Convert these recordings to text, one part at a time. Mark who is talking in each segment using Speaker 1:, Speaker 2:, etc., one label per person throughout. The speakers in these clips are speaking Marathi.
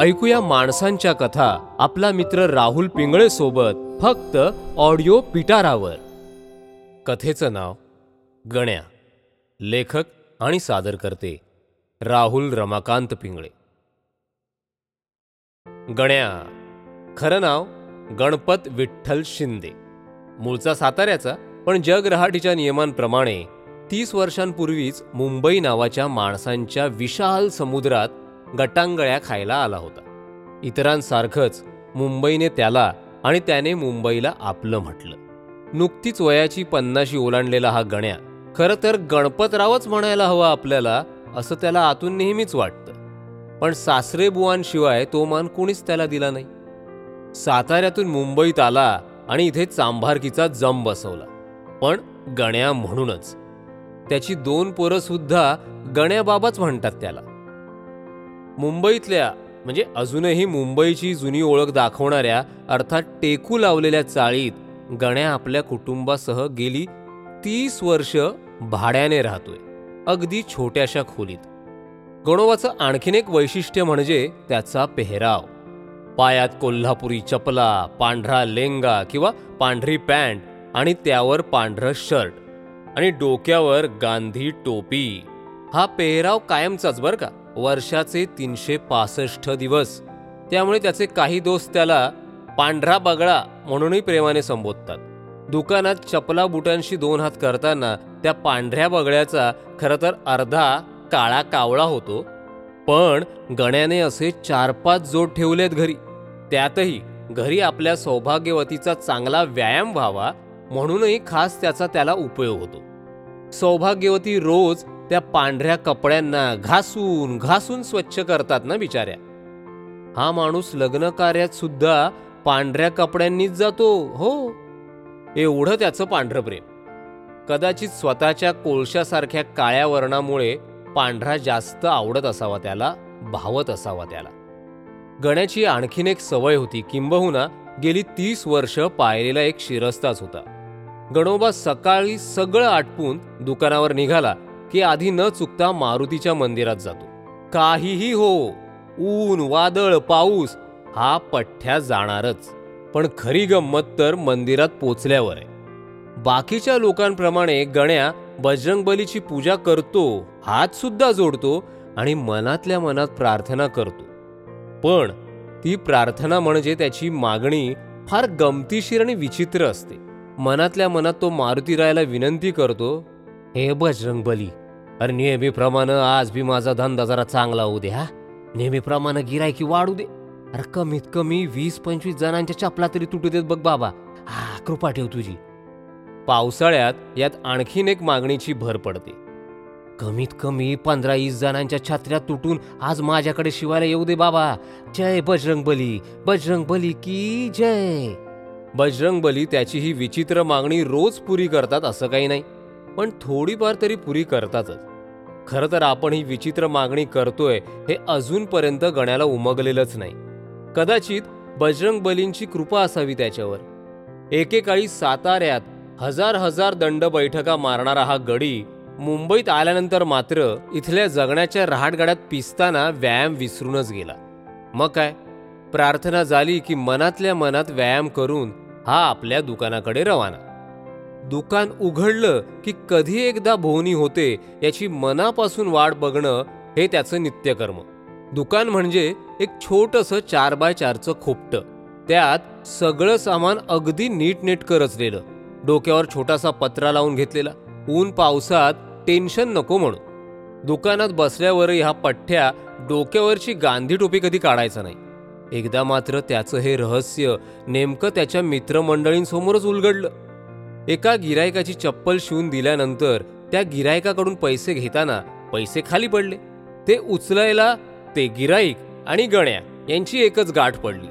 Speaker 1: ऐकूया माणसांच्या कथा. आपला मित्र राहुल पिंगळे सोबत फक्त ऑडिओ पिटारावर. कथेचं नाव गण्या. लेखक आणि सादर करते राहुल रमाकांत पिंगळे. गण्या. खरं नाव गणपत विठ्ठल शिंदे. मूळचा साताऱ्याचा पण जगरहाटीच्या नियमांप्रमाणे तीस वर्षांपूर्वीच मुंबई नावाच्या माणसांच्या विशाल समुद्रात गटांगळ्या खायला आला होता. इतरांसारखंच मुंबईने त्याला आणि त्याने मुंबईला आपलं म्हटलं. नुकतीच वयाची पन्नाशी ओलांडलेला हा गण्या खरं तर गणपतरावच म्हणायला हवा आपल्याला असं त्याला आतून नेहमीच वाटतं. पण सासरेबुवांशिवाय तो मान कोणीच त्याला दिला नाही. साताऱ्यातून मुंबईत आला आणि इथे चांभारकीचा जम बसवला. पण गण्या म्हणूनच. त्याची दोन पोरंसुद्धा गण्याबाबाच म्हणतात त्याला. मुंबईतल्या म्हणजे अजूनही मुंबईची जुनी ओळख दाखवणाऱ्या अर्थात टेकू लावलेल्या चाळीत गण्या आपल्या कुटुंबासह गेली तीस वर्ष भाड्याने राहतोय अगदी छोट्याशा खोलीत. गणोबाचं आणखीन एक वैशिष्ट्य म्हणजे त्याचा पेहराव. पायात कोल्हापुरी चपला पांढरा लेंगा किंवा पांढरी पॅन्ट आणि त्यावर पांढरं शर्ट आणि डोक्यावर गांधी टोपी. हा पेहराव कायमचाच बरं का? वर्षाचे तीनशे पासष्ट दिवस. त्यामुळे त्याचे काही दोस्त त्याला पांढरा बगळा म्हणूनही प्रेमाने संबोधतात. दुकानात चपला बुटांशी दोन हात करताना त्या पांढऱ्या बगळ्याचा खरं तर अर्धा काळा कावळा होतो. पण गण्याने असे चार पाच जोड ठेवलेत घरी. त्यातही घरी आपल्या सौभाग्यवतीचा चांगला व्यायाम व्हावा म्हणूनही खास त्याचा त्याला उपयोग होतो. सौभाग्यवती रोज त्या पांढऱ्या कपड्यांना घासून घासून स्वच्छ करतात ना बिचाऱ्या. हा माणूस लग्न कार्यात सुद्धा पांढऱ्या कपड्यांनीच जातो हो. एवढं त्याचं पांढरं प्रेम. कदाचित स्वतःच्या कोळशासारख्या काळ्या वर्णामुळे पांढरा जास्त आवडत असावा त्याला भावत असावा त्याला. गण्याची आणखीन एक सवय होती किंबहुना गेली तीस वर्ष पायरीला एक शिरस्ताच होता. गणोबा सकाळी सगळं आटपून दुकानावर निघाला की आधी न चुकता मारुतीच्या मंदिरात जातो. काहीही हो ऊन वादळ पाऊस हा पठ्ठ्या जाणारच. पण खरी गंमत तर मंदिरात पोचल्यावर आहे. बाकीच्या लोकांप्रमाणे गण्या बजरंगबलीची पूजा करतो हात सुद्धा जोडतो आणि मनातल्या मनात प्रार्थना करतो. पण ती प्रार्थना म्हणजे त्याची मागणी फार गमतीशीर आणि विचित्र असते. मनातल्या मनात तो मारुतीरायाला विनंती करतो हे बजरंगबली अरे नेहमीप्रमाणे आज बी माझा धंदा जरा चांगला होऊ दे हा. नेहमीप्रमाणे गिरायकी वाढू दे. अरे कमीत कमी वीस पंचवीस जणांच्या चपला तरी तुटू देत बघ बाबा. हा कृपा ठेव तुझी. पावसाळ्यात यात आणखीन एक मागणीची भर पडते. कमीत कमी पंधरा वीस जणांच्या छत्र्या तुटून आज माझ्याकडे शिवायला येऊ दे बाबा. जय बजरंग बली बजरंग बली की जय. बजरंग बली त्याची ही विचित्र मागणी रोज पुरी करतात असं काही नाही. पण थोडीफार तरी पुरी करतातच. खरं तर आपण ही विचित्र मागणी करतोय हे अजूनपर्यंत गण्याला उमगलेलंच नाही. कदाचित बजरंग बलींची कृपा असावी त्याच्यावर. एकेकाळी साताऱ्यात हजार हजार दंड बैठका मारणारा हा गडी मुंबईत आल्यानंतर मात्र इथल्या जगण्याच्या रहाटगाड्यात पिसताना व्यायाम विसरूनच गेला. मग काय? प्रार्थना झाली की मनातल्या मनात व्यायाम करून हा आपल्या दुकानाकडे रवाना. दुकान उघडलं की कधी एकदा भोवनी होते याची मनापासून वाट बघणं हे त्याचं नित्यकर्म. दुकान म्हणजे एक छोटंसं चार बाय चारचं खोपटं. त्यात सगळं सामान अगदी नीटनेटकं रचलेलं डोक्यावर छोटासा पत्रा लावून घेतलेला. ऊन पावसात टेन्शन नको म्हणून. दुकानात बसल्यावरही हा पठ्ठ्या डोक्यावरची गांधी टोपी कधी काढायचा नाही. एकदा मात्र त्याचं हे रहस्य नेमकं त्याच्या मित्रमंडळींसमोरच उलगडलं. एका गिरायकाची चप्पल शिवून दिल्यानंतर त्या गिरायकाकडून पैसे घेताना पैसे खाली पडले. ते उचलायला ते गिराईक आणि गण्या यांची एकच गाठ पडली.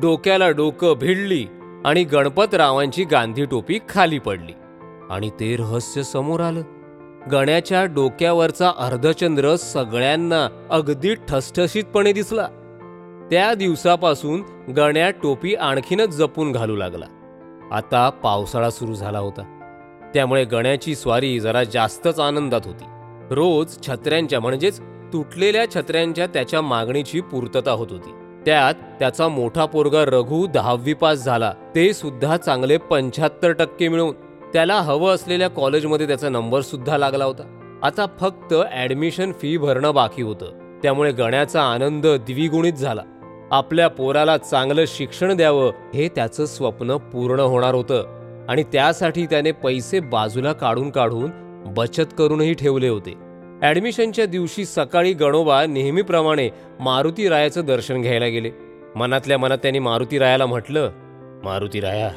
Speaker 1: डोक्याला डोकं भिडली आणि गणपतरावांची गांधी टोपी खाली पडली. आणि ते रहस्य समोर आलं. गण्याच्या डोक्यावरचा अर्धचंद्र सगळ्यांना अगदी ठसठशीतपणे दिसला. त्या दिवसापासून गण्या टोपी आणखीनच जपून घालू लागला. आता पावसाळा सुरू झाला होता. त्यामुळे गण्याची स्वारी जरा जास्तच आनंदात होती. रोज छत्र्यांच्या म्हणजेच तुटलेल्या छत्र्यांच्या त्याच्या मागणीची पूर्तता होत होती. त्यात त्याचा मोठा पोरगा रघु दहावी पास झाला. ते सुद्धा चांगले पंच्याहत्तर टक्के मिळवून त्याला हवं असलेल्या कॉलेजमध्ये त्याचा नंबर सुद्धा लागला होता. आता फक्त ऍडमिशन फी भरणं बाकी होतं. त्यामुळे गण्याचा आनंद द्विगुणित झाला. आपल्या पोराला चांगलं शिक्षण द्यावं हे त्याचं स्वप्न पूर्ण होणार होतं. आणि त्यासाठी त्याने पैसे बाजूला काढून काढून बचत करूनही ठेवले होते. ॲडमिशनच्या दिवशी सकाळी गणोबा नेहमीप्रमाणे मारुती रायाचं दर्शन घ्यायला गेले. मनातल्या मनात त्यांनी मारुती रायाला म्हटलं मारुती राया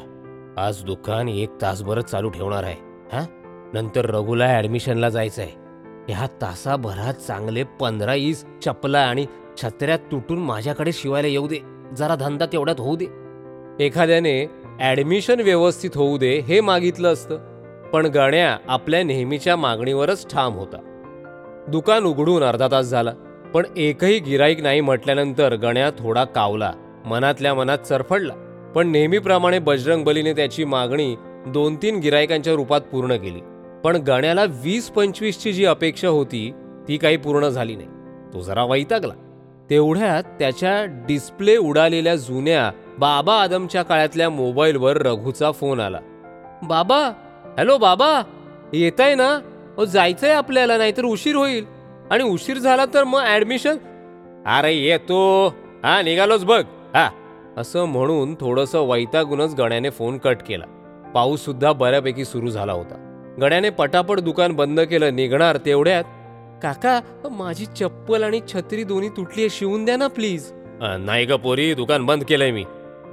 Speaker 1: आज दुकान एक तासभरच चालू ठेवणार आहे हा? नंतर रघुला ॲडमिशनला जायचं आहे ह्या तासाभरात चांगले पंधरा ईस चपला आणि छत्र्यात तुटून माझ्याकडे शिवायला येऊ दे. जरा धंदा तेवढ्यात होऊ दे. एखाद्याने ॲडमिशन व्यवस्थित होऊ दे हे मागितलं असतं पण गण्या आपल्या नेहमीच्या मागणीवरच ठाम होता. दुकान उघडून अर्धा तास झाला पण एकही गिराईक नाही म्हटल्यानंतर गण्या थोडा कावला मनातल्या मनात चरफडला. पण नेहमीप्रमाणे बजरंग बलीने त्याची मागणी दोन तीन गिरायकांच्या रूपात पूर्ण केली. पण गण्याला वीस पंचवीसची जी अपेक्षा होती ती काही पूर्ण झाली नाही. तो जरा वैतागला. तेवढ्यात त्याच्या डिस्प्ले उडालेल्या जुन्या बाबा आदमच्या काळातल्या मोबाईलवर रघूचा फोन आला. बाबा हॅलो बाबा येत आहे ना? ओ जायचंय आपल्याला नाहीतर उशीर होईल. आणि उशीर झाला तर मग ॲडमिशन अरे येतो. हा निघालोच बघ. हा. असं म्हणून थोडंसं वैतागूनच गण्याने फोन कट केला. पाऊस सुद्धा बऱ्यापैकी सुरू झाला होता. गण्याने पटापट दुकान बंद केलं निघणार तेवढ्यात काका माझी चप्पल आणि छत्री दोन्ही तुटली आहे शिवून द्या ना प्लीज नाही ग पोरी दुकान बंद केलंय मी.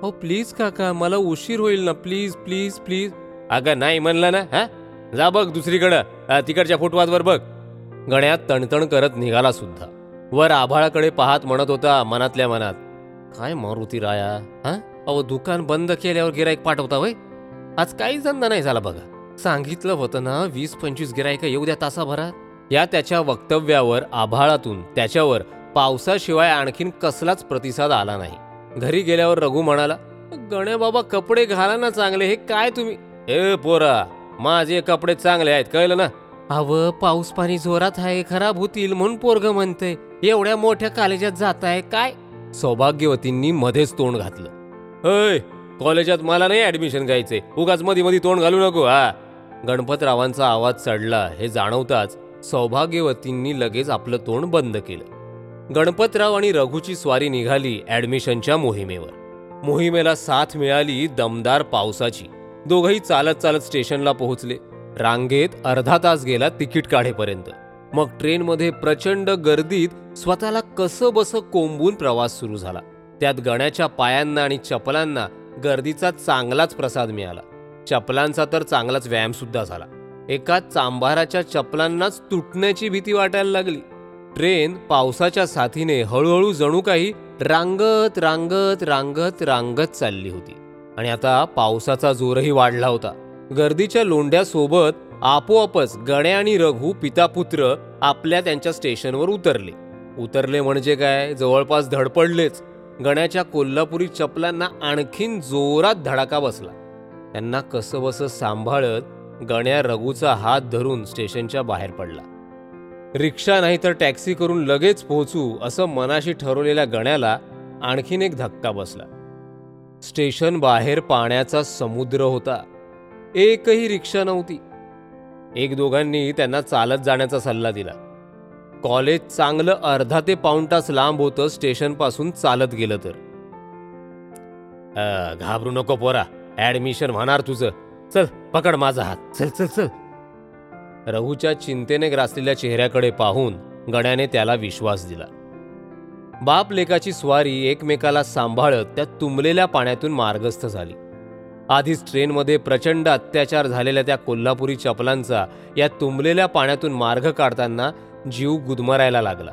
Speaker 1: हो प्लीज काका मला उशीर होईल ना प्लीज प्लीज प्लीज अगं नाही म्हणलं ना हा? जा बघ दुसरीकडं अ, तिकडच्या फुटवादवर बघ. गण्यात तणतण करत निघाला सुद्धा. वर आभाळाकडे पाहत म्हणत होता मनातल्या मनात काय मारुती राया हा? अहो दुकान बंद केल्यावर गिराईक पाठवता वय आज काही धंदा नाही झाला बघा. सांगितलं होतं ना वीस पंचवीस गिरायक येऊ द्या तासाभरात. या त्याच्या वक्तव्यावर आभाळातून त्याच्यावर पावसाशिवाय आणखीन कसलाच प्रतिसाद आला नाही. घरी गेल्यावर रघु म्हणाला गण्या बाबा कपडे घाला ना चांगले हे काय तुम्ही? ए पोरा माझे कपडे चांगले आहेत कळलं ना? अव पाऊस पाणी जोरात आहे खराब होतील म्हणून पोरग म्हणतंय. एवढ्या मोठ्या कॉलेजात जात आहे काय? सौभाग्यवतींनी मध्येच तोंड घातलं. अय कॉलेजात मला नाही ऍडमिशन घ्यायचे उगाच मध्ये मध्ये तोंड घालू नको हा. गणपतरावांचा आवाज चढला हे जाणवताच सौभाग्यवतींनी लगेच आपलं तोंड बंद केलं. गणपतराव आणि रघुची स्वारी निघाली ॲडमिशनच्या मोहिमेवर. मोहिमेला साथ मिळाली दमदार पावसाची. दोघही चालत चालत स्टेशनला पोहोचले. रांगेत अर्धा तास गेला तिकीट काढेपर्यंत. मग ट्रेनमध्ये प्रचंड गर्दीत स्वतःला कसं बसं कोंबून प्रवास सुरू झाला. त्यात गण्याच्या पायांना आणि चपलांना गर्दीचा चांगलाच प्रसाद मिळाला. चपलांचा तर चांगलाच व्यायामसुद्धा झाला. एका चांभाराच्या चपलांनाच तुटण्याची भीती वाटायला लागली. ट्रेन पावसाच्या साथीने हळूहळू जणू काही रांगत रांगत रांगत रांगत चालली होती. आणि आता पावसाचा जोरही वाढला होता. गर्दीच्या लोंढ्यासोबत आपोआपच गणे आणि रघु पितापुत्र आपल्या त्यांच्या स्टेशनवर उतरले. उतरले म्हणजे काय? जवळपास धडपडलेच. गण्याच्या कोल्हापुरी चपलांना आणखीन जोरात धडाका बसला. त्यांना कसं बसं सांभाळत गण्या रघूचा हात धरून स्टेशनच्या बाहेर पडला. रिक्षा नाही तर टॅक्सी करून लगेच पोहोचू असं मनाशी ठरवलेल्या गण्याला आणखीन एक धक्का बसला. स्टेशन बाहेर पाण्याचा समुद्र होता. एकही रिक्षा नव्हती. एक दोघांनी त्यांना चालत जाण्याचा सल्ला दिला. कॉलेज चांगलं अर्धा ते पाऊण तास लांब होतं स्टेशनपासून चालत गेलं तर. घाबरू नको पोरा. ॲडमिशन होणार तुझं. चल पकड माझा हात. चल चल चल. रघुच्या चिंतेने ग्रासलेल्या चेहऱ्याकडे पाहून गण्याने त्याला विश्वास दिला. बाप लेकाची स्वारी एकमेकाला सांभाळत त्या तुंबलेल्या पाण्यातून मार्गस्थ झाली. आधीच ट्रेनमध्ये प्रचंड अत्याचार झालेल्या त्या कोल्हापुरी चपलांचा या तुंबलेल्या पाण्यातून मार्ग काढताना जीव गुदमरायला लागला.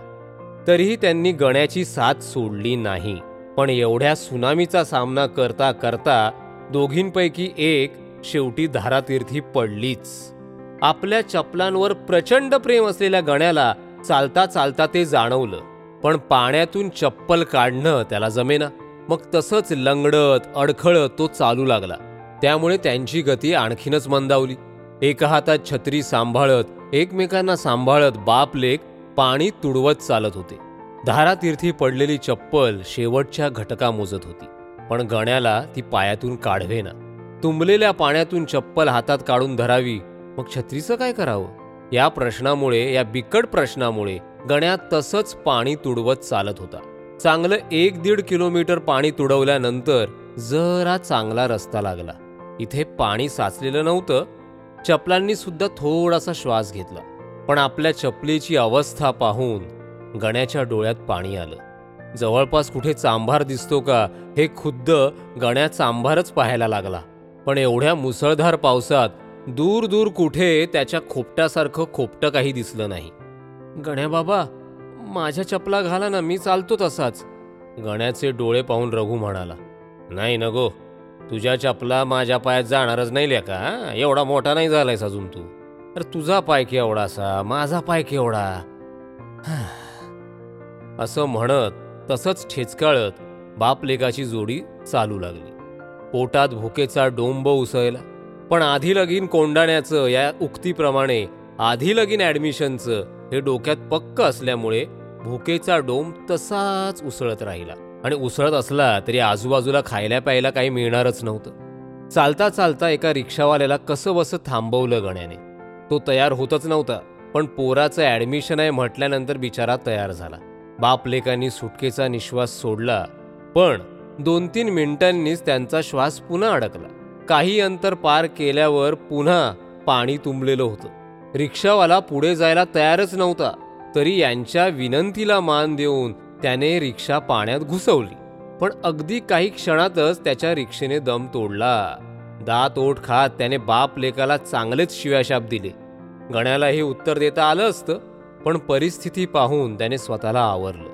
Speaker 1: तरीही त्यांनी गण्याची साथ सोडली नाही. पण एवढ्या सुनामीचा सामना करता करता दोघींपैकी एक शेवटी धारातीर्थी पडलीच. आपल्या चपलांवर प्रचंड प्रेम असलेल्या गण्याला चालता चालता ते जाणवलं. पण पाण्यातून चप्पल काढणं त्याला जमेना. मग तसंच लंगडत अडखळत तो चालू लागला. त्यामुळे त्यांची गती आणखीनच मंदावली. एका हातात छत्री सांभाळत एकमेकांना सांभाळत बापलेक पाणी तुडवत चालत होते. धारातीर्थी पडलेली चप्पल शेवटच्या घटका मोजत होती. पण गण्याला ती पायातून काढवेना. तुंबलेल्या पाण्यातून चप्पल हातात काढून धरावी. मग छत्रीचं काय करावं? या प्रश्नामुळे या बिकट प्रश्नामुळे गण्या तसंच पाणी तुडवत चालत होता. चांगलं एक दीड किलोमीटर पाणी तुडवल्यानंतर जरा चांगला रस्ता लागला. इथे पाणी साचलेलं नव्हतं. चपलांनी सुद्धा थोडासा श्वास घेतला. पण आपल्या चपलीची अवस्था पाहून गण्याच्या डोळ्यात पाणी आलं. जवळपास कुठे चांभार दिसतो का हे खुद्द गण्या चांभारच पाहायला लागला. पण एवढ्या मुसळधार पावसात दूर दूर कुठे त्याच्या खोपट्यासारखं खोपटं काही दिसलं नाही. गण्या बाबा माझ्या चपला घाला ना मी चालतो तसाच. गण्याचे डोळे पाहून रघु म्हणाला नाही न गो तुझ्या चपला माझ्या पायात जाणारच नाही लेका एवढा मोठा नाही झालायस अजून तू. तर तुझा पाय केवढासा माझा पाय केवढा. असं म्हणत तसंच ठेचकाळत बापलेकाची जोडी चालू लागली. पोटात भुकेचा डोंब उसळला. पण आधी लगीन कोंडाण्याचं या उक्तीप्रमाणे आधी लगीन ॲडमिशनचं हे डोक्यात पक्क असल्यामुळे भुकेचा डोंब तसाच उसळत राहिला. आणि उसळत असला तरी आजूबाजूला खायला प्यायला काही मिळणारच नव्हतं. चालता चालता एका रिक्षावाल्याला कसं बसं थांबवलं गण्याने. तो तयार होतच नव्हता पण पोराचं ॲडमिशन आहे म्हटल्यानंतर बिचारा तयार झाला. बाप लेकांनी सुटकेचा निश्वास सोडला पण दोन तीन मिनिटांनीच त्यांचा श्वास पुन्हा अडकला. काही अंतर पार केल्यावर पुन्हा पाणी तुंबलेलं होतं. रिक्षावाला पुढे जायला तयारच नव्हता तरी यांच्या विनंतीला मान देऊन त्याने रिक्षा पाण्यात घुसवली. पण अगदी काही क्षणातच त्याच्या रिक्षेने दम तोडला. दात ओठ खात त्याने बाप लेकाला चांगलेच शिव्याशाप दिले. गण्याला हे उत्तर देता आलं असतं पण परिस्थिती पाहून त्याने स्वतःला आवरलं.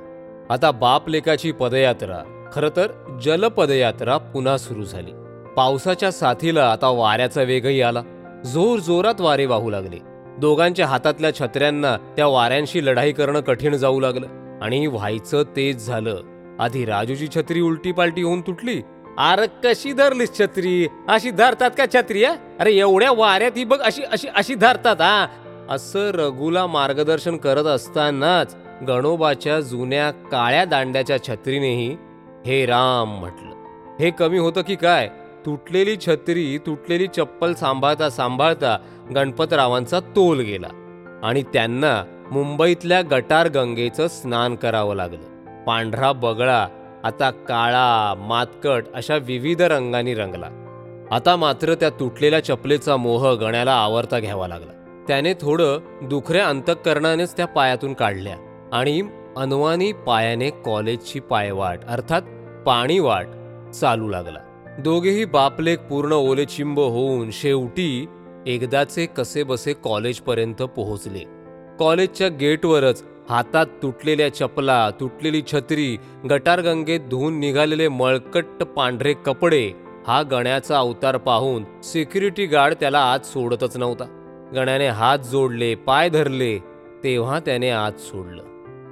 Speaker 1: आता बाप लेकाची पदयात्रा खरं तर जलपदयात्रा पुन्हा सुरू झाली. पावसाच्या साथीला आता वाऱ्याचा वेगही आला. जोर जोरात वारे वाहू लागले. दोघांच्या हातातल्या छत्र्यांना त्या वाऱ्यांशी लढाई करणं कठीण जाऊ लागलं. आणि व्हायचं तेच झालं. आधी राजूची छत्री उलटी पालटी होऊन तुटली. अरे कशी धरलीस छत्री? अशी धरतात का छत्री अरे एवढ्या वाऱ्यात ही बघ अशी अशी अशी धरतात हा? असं रघुला मार्गदर्शन करत असतानाच गणोबाच्या जुन्या काळ्या दांड्याच्या छत्रीनेही हे राम म्हटलं. हे कमी होतं की काय? तुटलेली छत्री तुटलेली चप्पल सांभाळता सांभाळता गणपतरावांचा तोल गेला आणि त्यांना मुंबईतल्या गटार गंगेचं स्नान करावं लागलं. पांढरा बगळा आता काळा मातकट अशा विविध रंगांनी रंगला. आता मात्र त्या तुटलेल्या चपलेचा मोह गण्याला आवरता घ्यावा लागला. त्याने थोडं दुखऱ्या अंतःकरणानेच त्या पायातून काढल्या आणि अनवानी पायाने कॉलेजची पायवाट अर्थात पाणीवाट चालू लागला. दोघेही बापलेक पूर्ण ओलेचिंब होऊन शेवटी एकदाचे कसेबसे कॉलेजपर्यंत पोहोचले. कॉलेजच्या गेटवरच हातात तुटलेल्या चपला तुटलेली छत्री गटारगंगेत धुवून निघालेले मळकट्ट पांढरे कपडे हा गण्याचा अवतार पाहून सिक्युरिटी गार्ड त्याला आत सोडतच नव्हता. गण्याने हात जोडले पाय धरले तेव्हा त्याने आत सोडलं.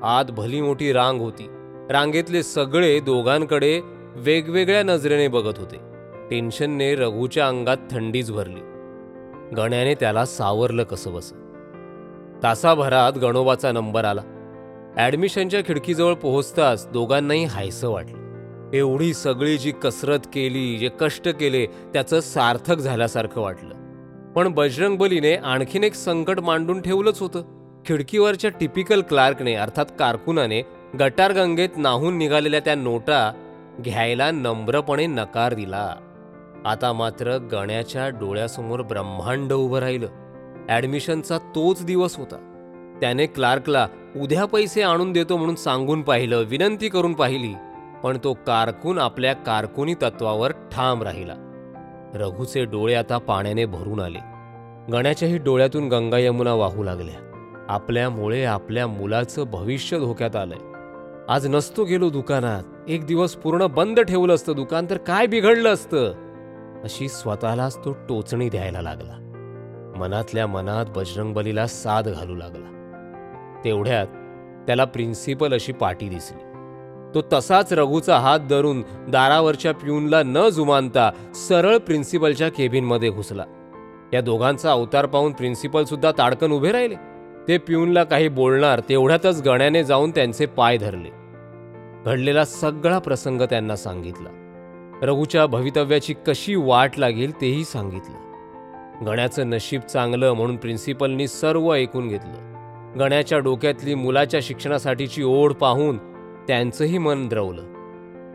Speaker 1: आत भली मोठी रांग होती. रांगेतले सगळे दोघांकडे वेगवेगळ्या नजरेने बघत होते. टेन्शनने रघूच्या अंगात थंडीच भरली. गण्याने त्याला सावरलं कसं बस तासाभरात गणोबाचा नंबर आला. ॲडमिशनच्या खिडकीजवळ पोहोचताच दोघांनाही हायसं वाटलं. एवढी सगळी जी कसरत केली जे कष्ट केले त्याचं सार्थक झाल्यासारखं वाटलं. पण बजरंग बलीने आणखीन एक संकट मांडून ठेवलंच होतं. खिडकीवरच्या टिपिकल क्लार्कने अर्थात कारकुनाने गटारगंगेत नाहून निघालेल्या त्या नोटा घ्यायला नम्रपणे नकार दिला. आता मात्र गण्याच्या डोळ्यासमोर ब्रह्मांड उभं राहिलं. ॲडमिशनचा तोच दिवस होता. त्याने क्लार्कला उद्या पैसे आणून देतो म्हणून सांगून पाहिलं विनंती करून पाहिली पण तो कारकून आपल्या कारकुनी तत्वावर ठाम राहिला. रघुचे डोळे आता पाण्याने भरून आले. गण्याच्याही डोळ्यातून गंगा यमुना वाहू लागल्या. आपल्यामुळे आपल्या मुलाचं भविष्य धोक्यात आलंय. आज नसतो गेलो दुकानात. एक दिवस पूर्ण बंद ठेवलं असतं दुकान तर काय बिघडलं असतं? अशी स्वतःलाच तो टोचणी द्यायला लागला. मनातल्या मनात बजरंगबलीला साद घालू लागला. तेवढ्यात त्याला प्रिन्सिपल अशी पाटी दिसली. तो तसाच रघुचा हात धरून दारावरच्या प्यूनला न जुमानता सरळ प्रिन्सिपलच्या केबिनमध्ये घुसला. या दोघांचा अवतार पाहून प्रिन्सिपल सुद्धा ताडकन उभे राहिले. ते पिऊनला काही बोलणार तेवढ्यातच गण्याने जाऊन त्यांचे पाय धरले. घडलेला सगळा प्रसंग त्यांना सांगितला. रघुच्या भवितव्याची कशी वाट लागेल तेही सांगितलं. गण्याचं नशीब चांगलं म्हणून प्रिन्सिपलनी सर्व ऐकून घेतलं. गण्याच्या डोक्यातली मुलाच्या शिक्षणासाठीची ओढ पाहून त्यांचंही मन द्रवलं.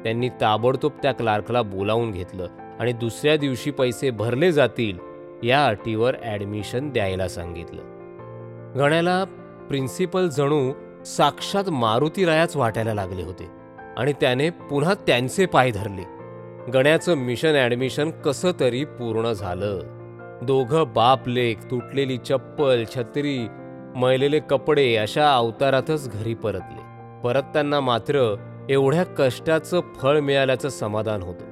Speaker 1: त्यांनी ताबडतोब त्या क्लार्कला बोलावून घेतलं आणि दुसऱ्या दिवशी पैसे भरले जातील या अटीवर ॲडमिशन द्यायला सांगितलं. गण्याला प्रिन्सिपल जणू साक्षात मारुतीरायाच वाटायला लागले होते आणि त्याने पुन्हा त्यांचे पाय धरले. गण्याचं मिशन ॲडमिशन कसं तरी पूर्ण झालं. दोघं बाप लेक तुटलेली चप्पल छत्री मैलेले कपडे अशा अवतारातच घरी परतले. परतताना मात्र एवढ्या कष्टाचं फळ मिळाल्याचं समाधान होतं.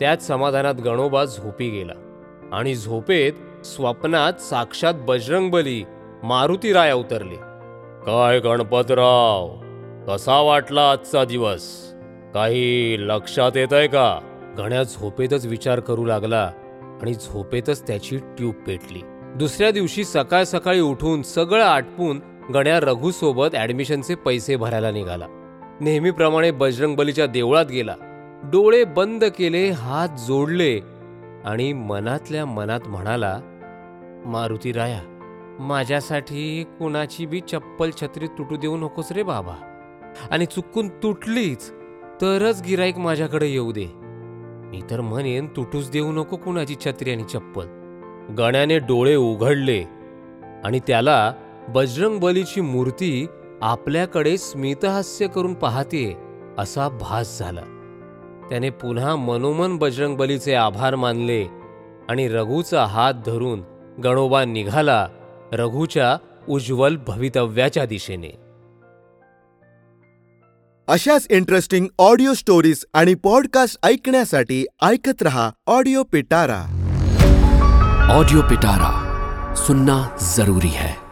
Speaker 1: त्याच समाधानात गणोबा झोपी गेला आणि झोपेत स्वप्नात साक्षात बजरंगबली मारुती राय अवतरले काय गणपतराव? कसा वाटला आजचा दिवस? काही लक्षात येत आहे का? गण्या झोपेतच विचार करू लागला आणि झोपेतच त्याची ट्यूब पेटली. दुसऱ्या दिवशी सकाळ सकाळी उठून सगळं आटपून गण्या रघुसोबत ॲडमिशनचे पैसे भरायला निघाला. नेहमीप्रमाणे बजरंगबलीच्या देवळात गेला. डोळे बंद केले हात जोडले आणि मनातल्या मनात म्हणाला मारुती राया माझ्यासाठी कुणाची बी चप्पल छत्री तुटू देऊ नकोस रे बाबा. आणि चुकून तुटलीच तरच गिराईक माझ्याकडे येऊ दे. मी तर म्हणेन तुटूच देऊ नको कुणाची छत्री आणि चप्पल. गण्याने डोळे उघडले आणि त्याला बजरंग बलीची मूर्ती आपल्याकडे स्मितहास्य करून पाहते असा भास झाला. त्याने पुन्हा मनोमन बजरंग बलीचे आभार मानले आणि रघूचा हात धरून गणोबा निघाला रघुच्या उज्ज्वल भवितव्याच्या दिशेने.
Speaker 2: अशाच इंटरेस्टिंग ऑडिओ स्टोरीज आणि पॉडकास्ट ऐकण्यासाठी ऐकत रहा ऑडिओ पिटारा
Speaker 3: ऑडियो पिटारा सुनना जरूरी है.